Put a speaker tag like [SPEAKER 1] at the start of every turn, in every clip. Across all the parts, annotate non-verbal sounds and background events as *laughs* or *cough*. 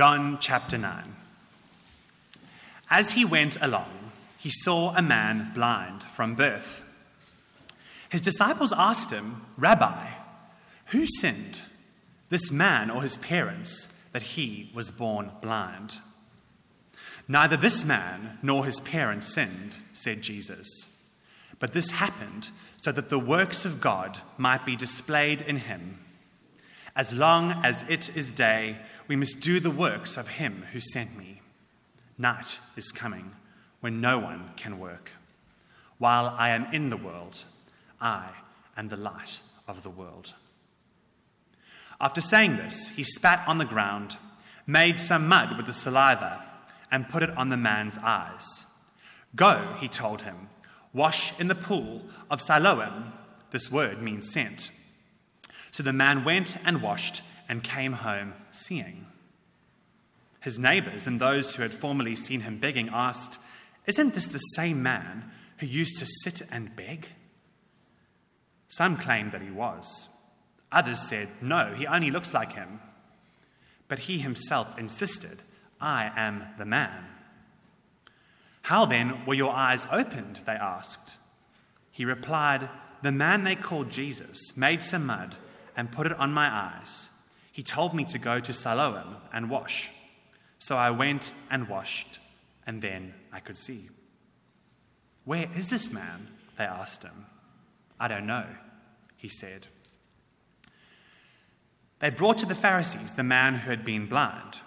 [SPEAKER 1] John chapter 9. As he went along, he saw a man blind from birth. His disciples asked him, Rabbi, who sinned, this man or his parents, that he was born blind? Neither this man nor his parents sinned, said Jesus. But this happened so that the works of God might be displayed in him. As long as it is day, we must do the works of him who sent me. Night is coming when no one can work. While I am in the world, I am the light of the world. After saying this, he spat on the ground, made some mud with the saliva, and put it on the man's eyes. Go, he told him, wash in the pool of Siloam. This word means sent. So the man went and washed and came home seeing. His neighbors and those who had formerly seen him begging asked, Isn't this the same man who used to sit and beg? Some claimed that he was. Others said, No, he only looks like him. But he himself insisted, I am the man. How then were your eyes opened? They asked. He replied, The man they called Jesus made some mud and put it on my eyes. He told me to go to Siloam and wash. So I went and washed, and then I could see. Where is this man? They asked him. I don't know, he said. They brought to the Pharisees the man who had been blind.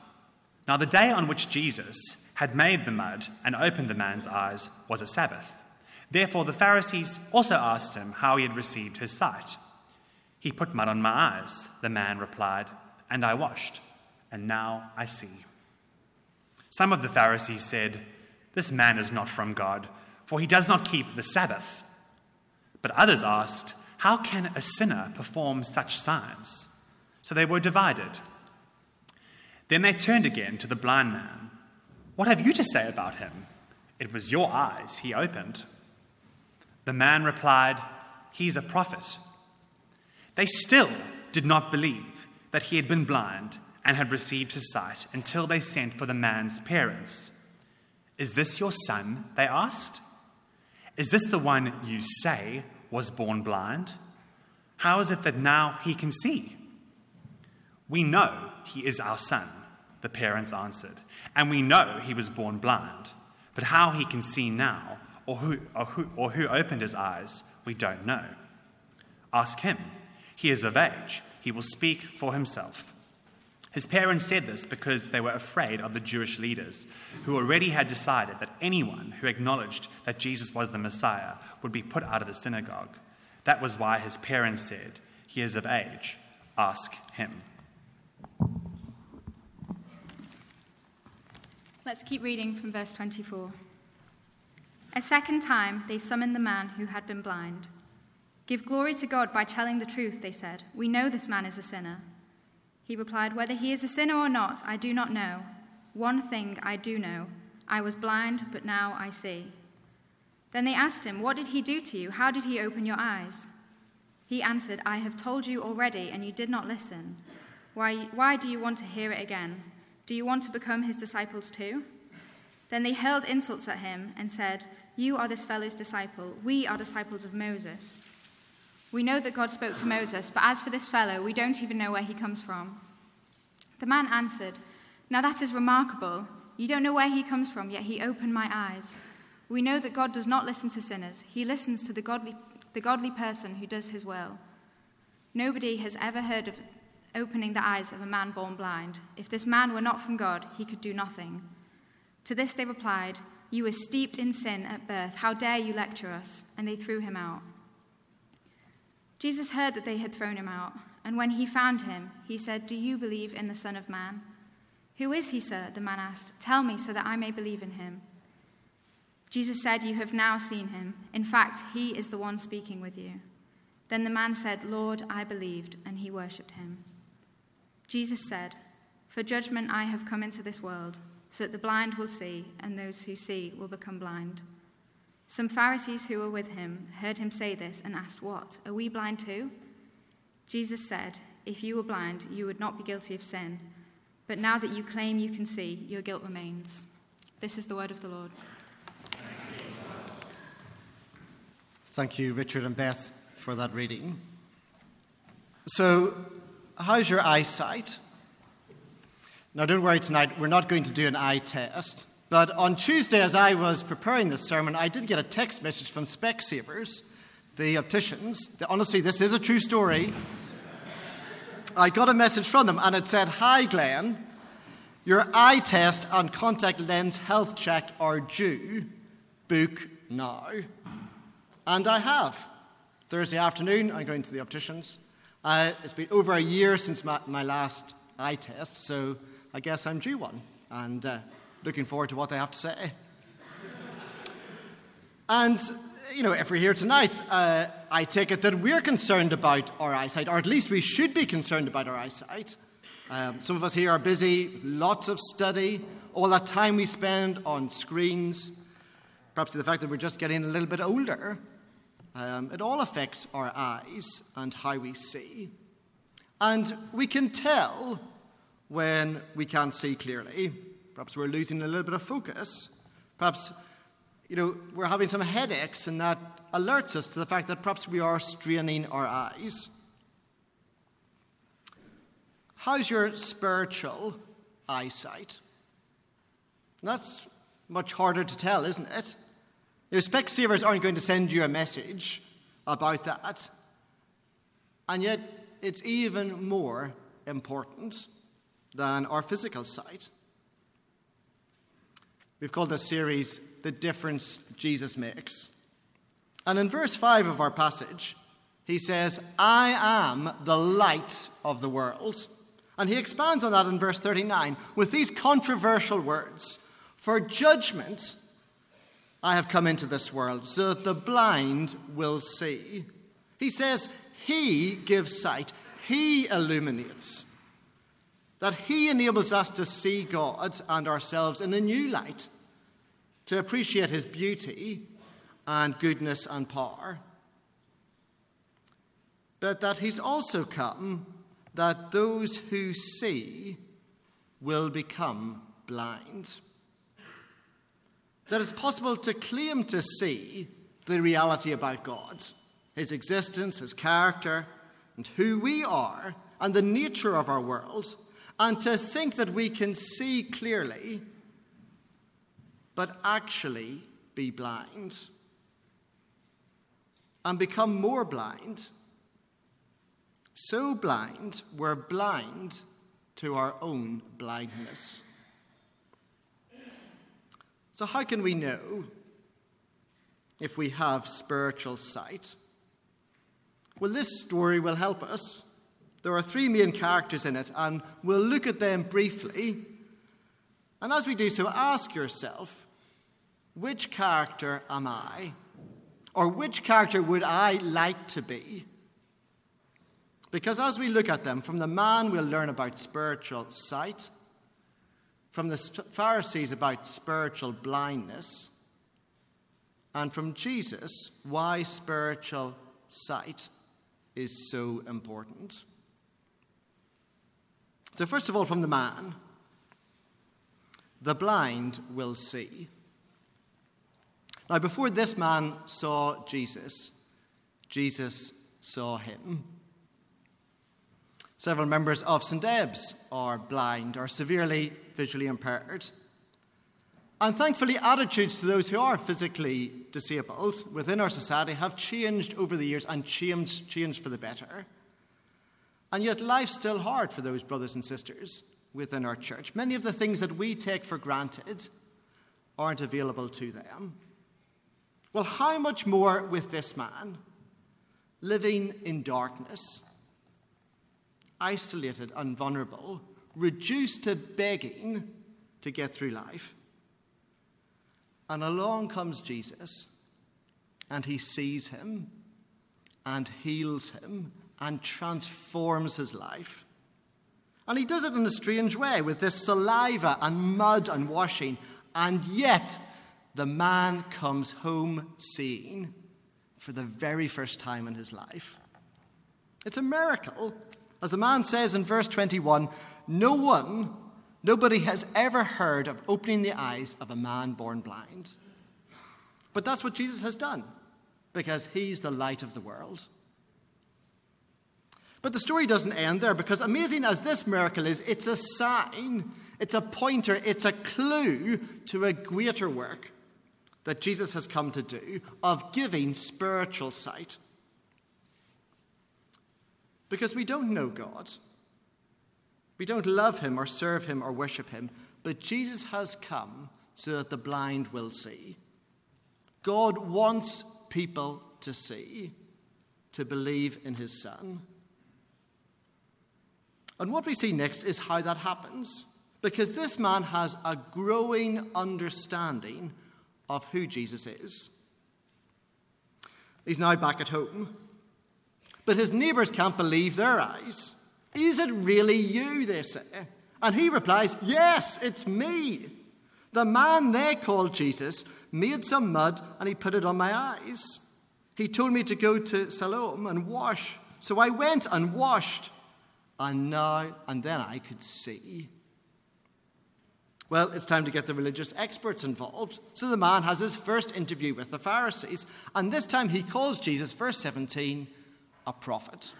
[SPEAKER 1] Now, the day on which Jesus had made the mud and opened the man's eyes was a Sabbath. Therefore, the Pharisees also asked him how he had received his sight. He put mud on my eyes, the man replied, and I washed, and now I see. Some of the Pharisees said, This man is not from God, for he does not keep the Sabbath. But others asked, How can a sinner perform such signs? So they were divided. Then they turned again to the blind man. What have you to say about him? It was your eyes he opened. The man replied, He's a prophet. They still did not believe that he had been blind and had received his sight until they sent for the man's parents. Is this your son? They asked. Is this the one you say was born blind? How is it that now he can see? We know he is our son, the parents answered, and we know he was born blind. But how he can see now, or who, or who, or who opened his eyes, we don't know. Ask him. He is of age. He will speak for himself. His parents said this because they were afraid of the Jewish leaders, who already had decided that anyone who acknowledged that Jesus was the Messiah would be put out of the synagogue. That was why his parents said, He is of age. Ask him.
[SPEAKER 2] Let's keep reading from verse 24. A second time they summoned the man who had been blind. Give glory to God by telling the truth, they said. We know this man is a sinner. He replied, Whether he is a sinner or not, I do not know. One thing I do know I was blind, but now I see. Then they asked him, What did he do to you? How did he open your eyes? He answered, I have told you already, and you did not listen. Why, why do you want to hear it again? Do you want to become his disciples too? Then they hurled insults at him and said, You are this fellow's disciple. We are disciples of Moses. We know that God spoke to Moses, but as for this fellow, we don't even know where he comes from. The man answered, Now that is remarkable. You don't know where he comes from, yet he opened my eyes. We know that God does not listen to sinners, he listens to the godly, the godly person who does his will. Nobody has ever heard of opening the eyes of a man born blind. If this man were not from God, he could do nothing. To this they replied, You were steeped in sin at birth. How dare you lecture us? And they threw him out. Jesus heard that they had thrown him out, and when he found him, he said, Do you believe in the Son of Man? Who is he, sir? The man asked. Tell me so that I may believe in him. Jesus said, You have now seen him. In fact, he is the one speaking with you. Then the man said, Lord, I believed, and he worshipped him. Jesus said, For judgment I have come into this world, so that the blind will see, and those who see will become blind. Some Pharisees who were with him heard him say this and asked, What? Are we blind too? Jesus said, If you were blind, you would not be guilty of sin. But now that you claim you can see, your guilt remains. This is the word of the Lord.
[SPEAKER 3] Thank you, Richard and Beth, for that reading. So, how's your eyesight? Now, don't worry tonight, we're not going to do an eye test. But on Tuesday, as I was preparing this sermon, I did get a text message from Specsavers, the opticians. Honestly, this is a true story. I got a message from them, and it said, Hi, Glenn. Your eye test and contact lens health check are due. Book now. And I have. Thursday afternoon, I'm going to the opticians. Uh, it's been over a year since my, my, last eye test, so I guess I'm due one. And uh, looking forward to what they have to say. and, you know, if we're here tonight, uh, I take it that we're concerned about our eyesight, or at least we should be concerned about our eyesight. Um, some of us here are busy with lots of study, all that time we spend on screens, perhaps the fact that we're just getting a little bit older. Um, it all affects our eyes and how we see. And we can tell when we can't see clearly. Perhaps we're losing a little bit of focus. Perhaps, you know, we're having some headaches, and that alerts us to the fact that perhaps we are straining our eyes. How's your spiritual eyesight? That's much harder to tell, isn't it? Your Specsavers aren't going to send you a message about that. And yet, it's even more important than our physical sight. We've called this series The Difference Jesus Makes. And in verse 5 of our passage, he says, I am the light of the world. And he expands on that in verse 39 with these controversial words For judgment I have come into this world, so that the blind will see. He says, He gives sight, He illuminates, that He enables us to see God and ourselves in a new light to appreciate his beauty and goodness and power. But that he's also come that those who see will become blind. That it's possible to claim to see the reality about God, his existence, his character, and who we are, and the nature of our world, and to think that we can see clearly but actually be blind and become more blind. So blind, we're blind to our own blindness. So, how can we know if we have spiritual sight? Well, this story will help us. There are three main characters in it, and we'll look at them briefly. And as we do so, ask yourself which character am I? Or which character would I like to be? Because as we look at them, from the man we'll learn about spiritual sight, from the Pharisees about spiritual blindness, and from Jesus why spiritual sight is so important. So, first of all, from the man, the blind will see. Now, before this man saw Jesus, Jesus saw him. Several members of St. Ebbe's are blind or severely visually impaired. And thankfully, attitudes to those who are physically disabled within our society have changed over the years and changed, changed for the better. And yet, life's still hard for those brothers and sisters within our church. Many of the things that we take for granted aren't available to them. Well, how much more with this man living in darkness, isolated and vulnerable, reduced to begging to get through life? And along comes Jesus, and he sees him, and heals him, and transforms his life. And he does it in a strange way with this saliva and mud and washing, and yet the man comes home seeing for the very first time in his life. It's a miracle. As the man says in verse 21 no one Nobody has ever heard of opening the eyes of a man born blind. But that's what Jesus has done, because he's the light of the world. But the story doesn't end there, because amazing as this miracle is, it's a sign, it's a pointer, it's a clue to a greater work that Jesus has come to do of giving spiritual sight. Because we don't know God. We don't love him or serve him or worship him, but Jesus has come so that the blind will see. God wants people to see, to believe in his Son. And what we see next is how that happens, because this man has a growing understanding of who Jesus is. He's now back at home, but his neighbours can't believe their eyes. Is it really you, they say? And he replies, Yes, it's me. The man they called Jesus made some mud and he put it on my eyes. He told me to go to Siloam and wash. So I went and washed, and now and then I could see. Well, it's time to get the religious experts involved. So the man has his first interview with the Pharisees, and this time he calls Jesus, verse 17, a prophet.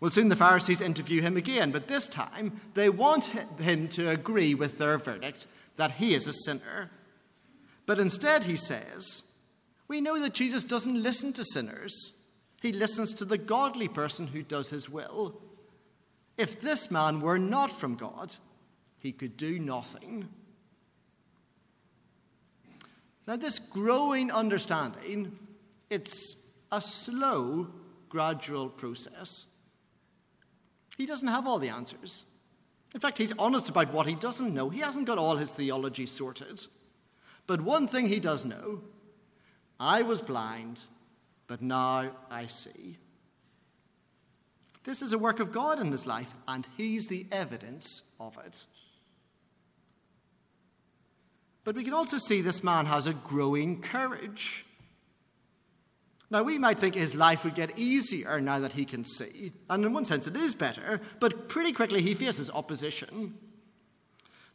[SPEAKER 3] Well, soon the Pharisees interview him again, but this time they want him to agree with their verdict that he is a sinner. But instead, he says, We know that Jesus doesn't listen to sinners, he listens to the godly person who does his will. If this man were not from God, he could do nothing. Now, this growing understanding, it's a slow, gradual process. He doesn't have all the answers. In fact, he's honest about what he doesn't know. He hasn't got all his theology sorted. But one thing he does know I was blind, but now I see. This is a work of God in his life, and he's the evidence of it. But we can also see this man has a growing courage. Now, we might think his life would get easier now that he can see, and in one sense it is better, but pretty quickly he faces opposition.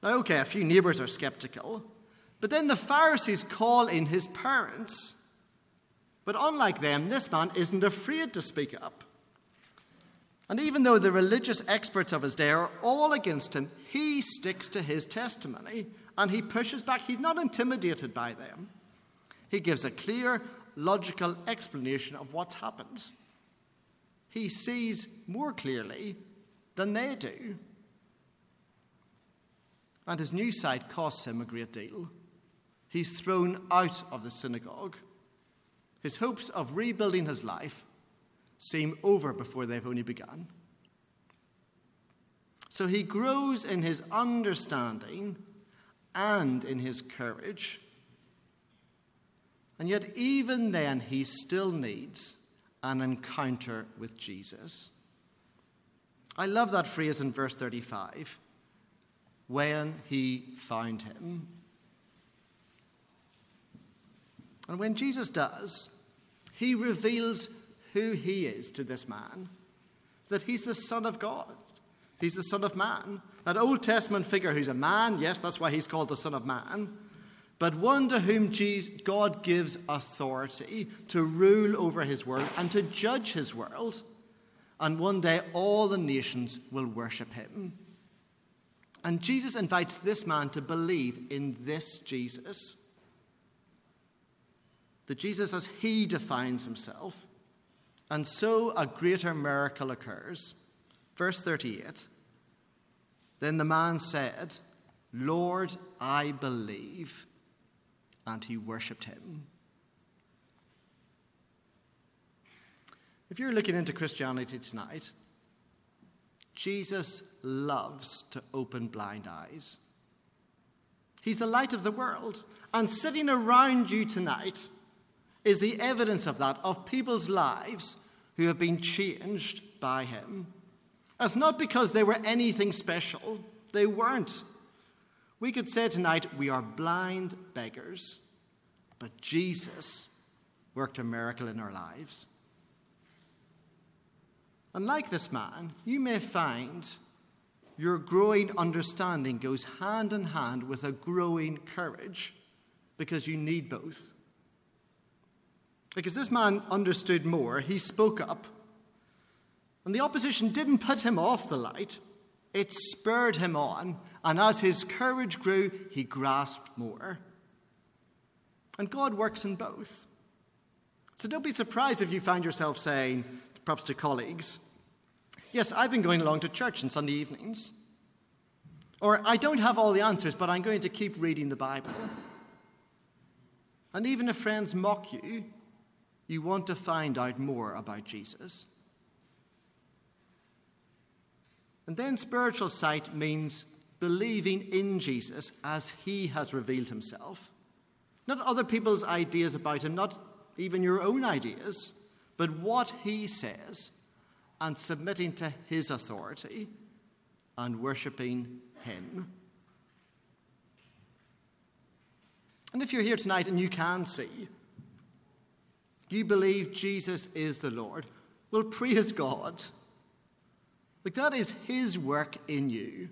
[SPEAKER 3] Now, okay, a few neighbours are skeptical, but then the Pharisees call in his parents. But unlike them, this man isn't afraid to speak up. And even though the religious experts of his day are all against him, he sticks to his testimony and he pushes back. He's not intimidated by them. He gives a clear logical explanation of what's happened. He sees more clearly than they do. And his new sight costs him a great deal. He's thrown out of the synagogue. His hopes of rebuilding his life seem over before they've only begun. So he grows in his understanding and in his courage and yet, even then, he still needs an encounter with Jesus. I love that phrase in verse 35 when he found him. And when Jesus does, he reveals who he is to this man that he's the Son of God, he's the Son of Man. That Old Testament figure who's a man, yes, that's why he's called the Son of Man but one to whom God gives authority to rule over his world and to judge his world. And one day all the nations will worship him. And Jesus invites this man to believe in this Jesus. The Jesus as he defines himself. And so a greater miracle occurs. Verse 38 Then the man said, Lord, I believe and he worshipped him. If you're looking into Christianity tonight, Jesus loves to open blind eyes. He's the light of the world. And sitting around you tonight is the evidence of that, of people's lives who have been changed by him. It's not because they were anything special, they weren't. We could say tonight, we are blind beggars, but Jesus worked a miracle in our lives. And like this man, you may find your growing understanding goes hand in hand with a growing courage because you need both. Because this man understood more, he spoke up. And the opposition didn't put him off the light, it spurred him on. And as his courage grew, he grasped more. And God works in both. So don't be surprised if you find yourself saying, perhaps to colleagues, Yes, I've been going along to church on Sunday evenings. Or I don't have all the answers, but I'm going to keep reading the Bible. And even if friends mock you, you want to find out more about Jesus. And then spiritual sight means believing in Jesus as he has revealed himself. Not other people's ideas about him, not even your own ideas, but what he says, and submitting to his authority and worshipping him. And if you're here tonight and you can see, you believe Jesus is the Lord, well, praise God. Like, that is His work in you.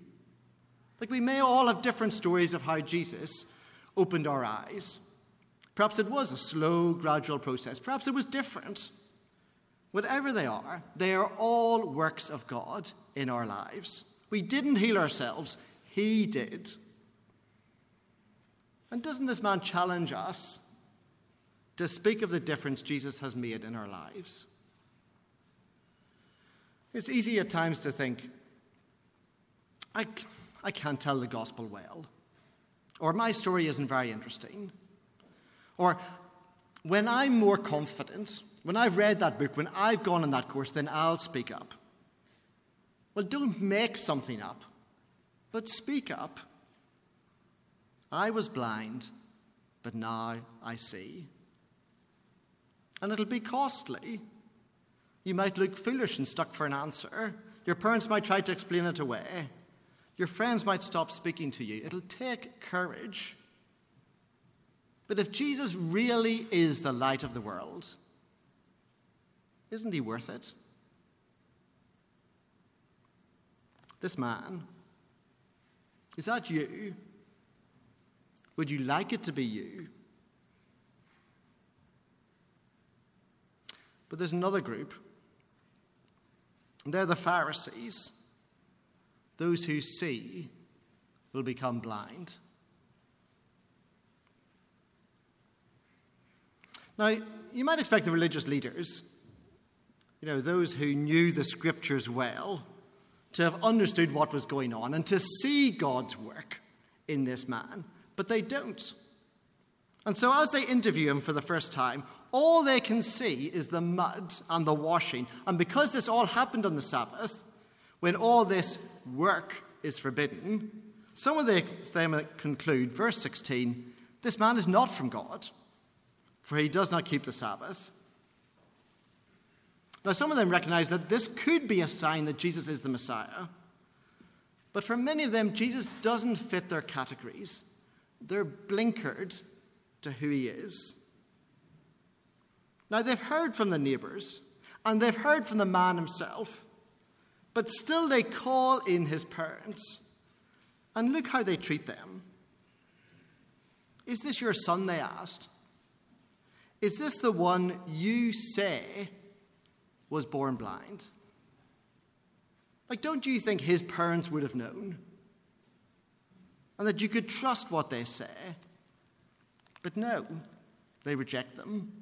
[SPEAKER 3] Like, we may all have different stories of how Jesus opened our eyes. Perhaps it was a slow, gradual process. Perhaps it was different. Whatever they are, they are all works of God in our lives. We didn't heal ourselves, He did. And doesn't this man challenge us to speak of the difference Jesus has made in our lives? It's easy at times to think, I, I can't tell the gospel well, or my story isn't very interesting, or when I'm more confident, when I've read that book, when I've gone on that course, then I'll speak up. Well, don't make something up, but speak up. I was blind, but now I see. And it'll be costly. You might look foolish and stuck for an answer. Your parents might try to explain it away. Your friends might stop speaking to you. It'll take courage. But if Jesus really is the light of the world, isn't he worth it? This man, is that you? Would you like it to be you? But there's another group, and they're the Pharisees. Those who see will become blind. Now, you might expect the religious leaders, you know, those who knew the scriptures well, to have understood what was going on and to see God's work in this man but they don't. And so, as they interview him for the first time, all they can see is the mud and the washing. And because this all happened on the Sabbath, when all this work is forbidden, some of them conclude, verse 16, this man is not from God, for he does not keep the Sabbath. Now, some of them recognize that this could be a sign that Jesus is the Messiah. But for many of them, Jesus doesn't fit their categories. They're blinkered to who he is. Now, they've heard from the neighbours and they've heard from the man himself, but still they call in his parents. And look how they treat them. Is this your son? They asked. Is this the one you say was born blind? Like, don't you think his parents would have known? and that you could trust what they say. But no, they reject them.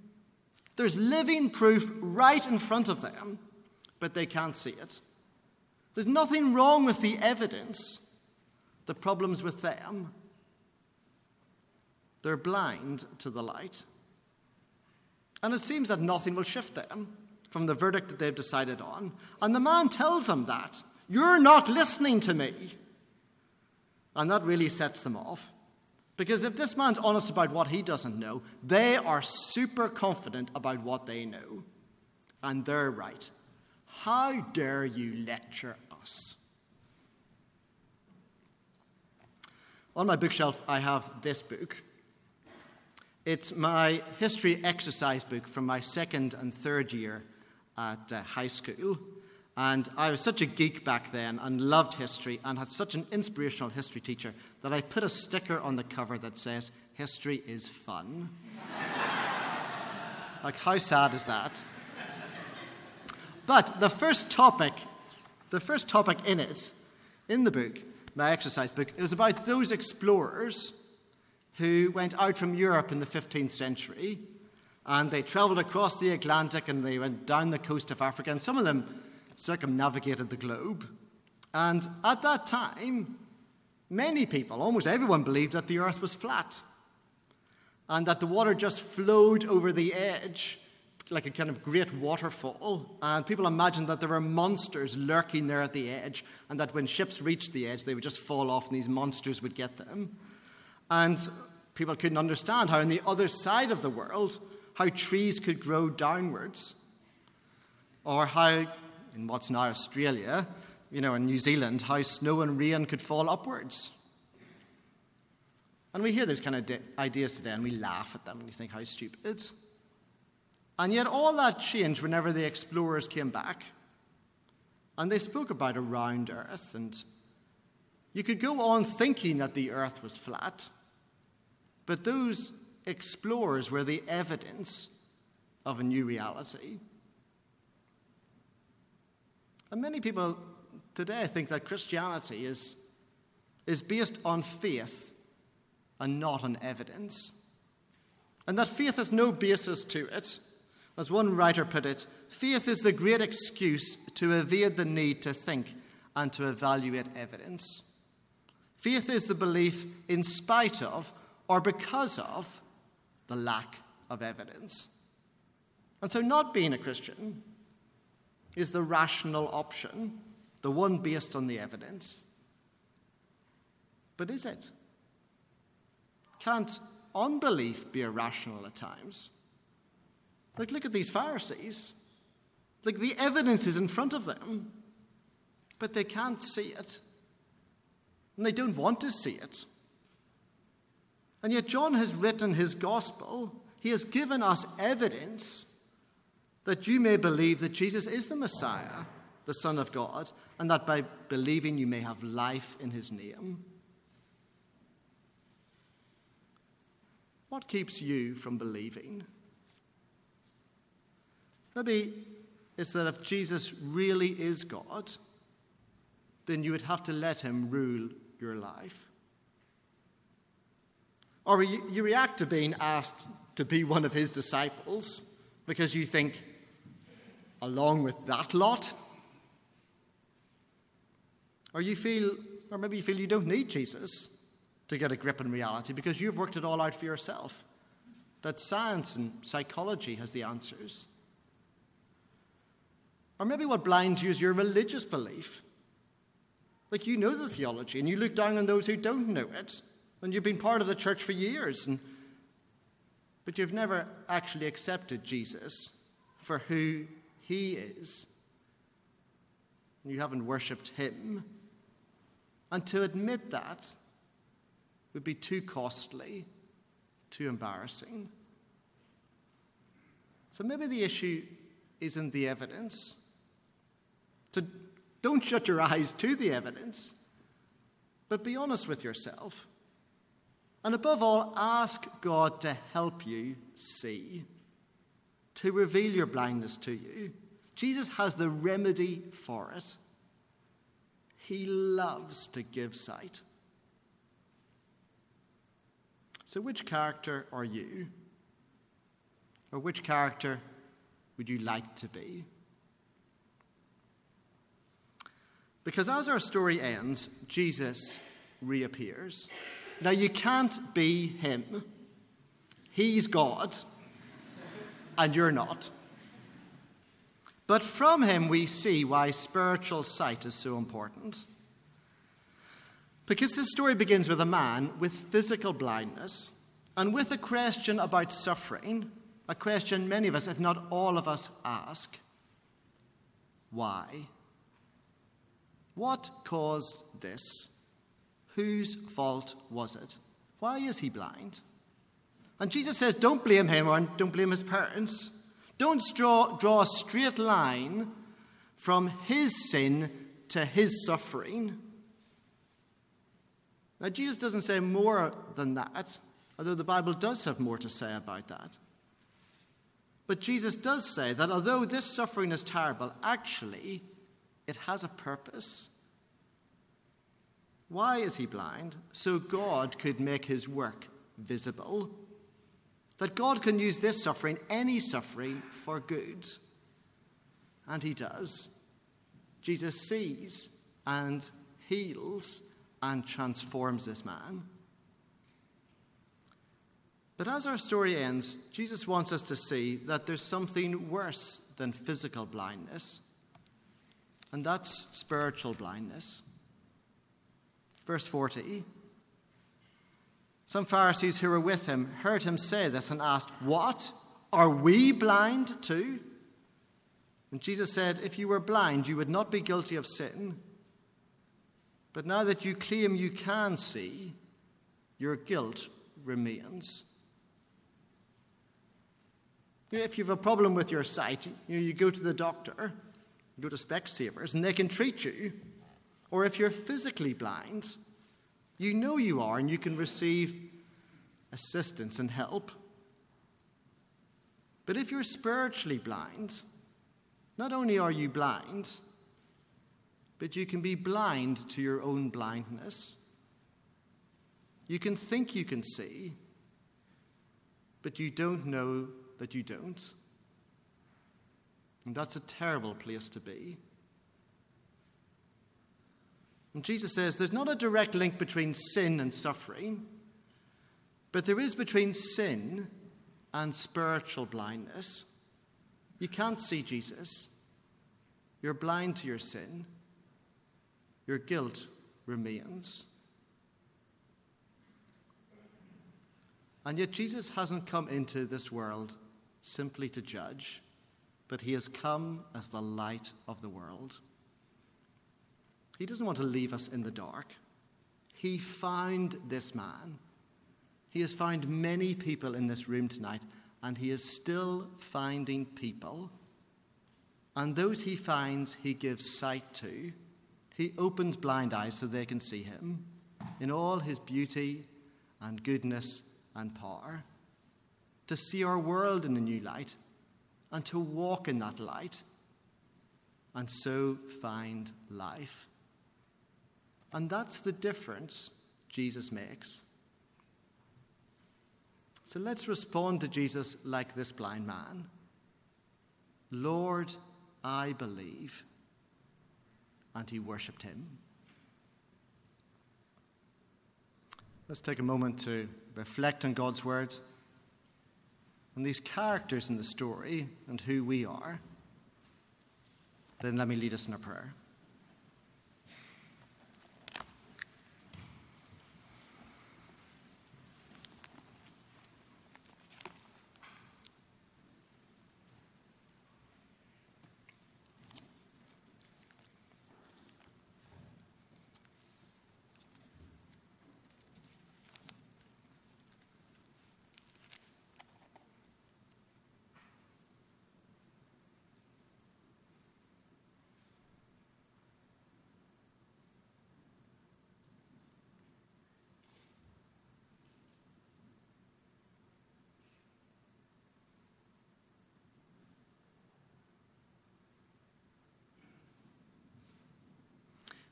[SPEAKER 3] There's living proof right in front of them, but they can't see it. There's nothing wrong with the evidence. The problem's with them. They're blind to the light. And it seems that nothing will shift them from the verdict that they've decided on. And the man tells them that. You're not listening to me. And that really sets them off. Because if this man's honest about what he doesn't know, they are super confident about what they know. And they're right. How dare you lecture us? On my bookshelf, I have this book. It's my history exercise book from my second and third year at uh, high school. And I was such a geek back then and loved history and had such an inspirational history teacher that I put a sticker on the cover that says, History is fun. *laughs* like, how sad is that? But the first topic, the first topic in it, in the book, my exercise book, was about those explorers who went out from Europe in the 15th century and they traveled across the Atlantic and they went down the coast of Africa, and some of them circumnavigated the globe. And at that time, many people, almost everyone, believed that the earth was flat and that the water just flowed over the edge like a kind of great waterfall. And people imagined that there were monsters lurking there at the edge, and that when ships reached the edge, they would just fall off and these monsters would get them. And people couldn't understand how, on the other side of the world, how trees could grow downwards, or how in what's now Australia, you know, in New Zealand, how snow and rain could fall upwards. And we hear those kind of ideas today and we laugh at them and you think, how stupid. And yet, all that changed whenever the explorers came back. And they spoke about a round earth. And you could go on thinking that the earth was flat, but those explorers were the evidence of a new reality. And many people today think that Christianity is, is based on faith and not on evidence. And that faith has no basis to it. As one writer put it, faith is the great excuse to evade the need to think and to evaluate evidence. Faith is the belief in spite of or because of the lack of evidence. And so, not being a Christian is the rational option, the one based on the evidence. But is it? Can't unbelief be irrational at times? Like, look at these Pharisees. Like, the evidence is in front of them, but they can't see it. And they don't want to see it. And yet, John has written his gospel. He has given us evidence that you may believe that Jesus is the Messiah, the Son of God, and that by believing you may have life in his name. What keeps you from believing? Maybe it's that if Jesus really is God, then you would have to let him rule your life. Or you, you react to being asked to be one of his disciples because you think, along with that lot? Or you feel, or maybe you feel you don't need Jesus to get a grip on reality because you've worked it all out for yourself. That science and psychology has the answers. Or maybe what blinds you is your religious belief. Like you know the theology and you look down on those who don't know it. And you've been part of the church for years, and, but you've never actually accepted Jesus for who he is. And you haven't worshipped Him. And to admit that would be too costly, too embarrassing. So maybe the issue isn't the evidence. To, don't shut your eyes to the evidence, but be honest with yourself. And above all, ask God to help you see to reveal your blindness to you. Jesus has the remedy for it. He loves to give sight. So, which character are you? Or which character would you like to be? Because as our story ends, Jesus reappears. Now, you can't be him, he's God and you're not. But from him, we see why spiritual sight is so important. Because this story begins with a man with physical blindness and with a question about suffering, a question many of us, if not all of us, ask why? What caused this? Whose fault was it? Why is he blind? And Jesus says, don't blame him or don't blame his parents. Don't draw, draw a straight line from his sin to his suffering. Now, Jesus doesn't say more than that, although the Bible does have more to say about that. But Jesus does say that although this suffering is terrible, actually, it has a purpose. Why is he blind? So God could make his work visible. That God can use this suffering, any suffering, for good. And he does. Jesus sees and heals and transforms this man. But as our story ends, Jesus wants us to see that there's something worse than physical blindness, and that's spiritual blindness. Verse 40 Some Pharisees who were with him heard him say this and asked, What? Are we blind too? And Jesus said, If you were blind, you would not be guilty of sin. But now that you claim you can see, your guilt remains. If you have a problem with your sight, you, know, you go to the doctor, you go to Specsavers, and they can treat you. Or if you're physically blind, you know you are, and you can receive assistance and help. But if you're spiritually blind, not only are you blind, but you can be blind to your own blindness. You can think you can see, but you don't know that you don't. And that's a terrible place to be. And Jesus says there's not a direct link between sin and suffering, but there is between sin and spiritual blindness. You can't see Jesus. You're blind to your sin. Your guilt remains. And yet, Jesus hasn't come into this world simply to judge, but he has come as the light of the world. He doesn't want to leave us in the dark. He found this man. He has found many people in this room tonight, and he is still finding people. And those he finds, he gives sight to. He opens blind eyes so they can see him in all his beauty and goodness and power to see our world in a new light and to walk in that light and so find life. And that's the difference Jesus makes. So let's respond to Jesus like this blind man Lord, I believe. And he worshipped him. Let's take a moment to reflect on God's words and these characters in the story and who we are, then let me lead us in a prayer.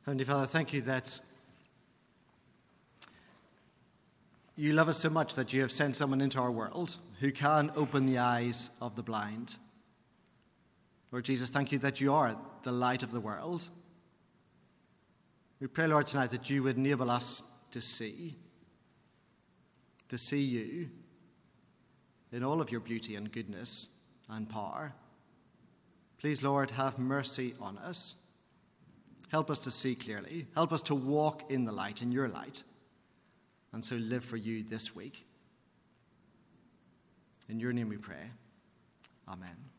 [SPEAKER 3] Heavenly Father, thank you that you love us so much that you have sent someone into our world who can open the eyes of the blind. Lord Jesus, thank you that you are the light of the world. We pray, Lord, tonight that you would enable us to see, to see you in all of your beauty and goodness and power. Please, Lord, have mercy on us. Help us to see clearly. Help us to walk in the light, in your light, and so live for you this week. In your name we pray. Amen.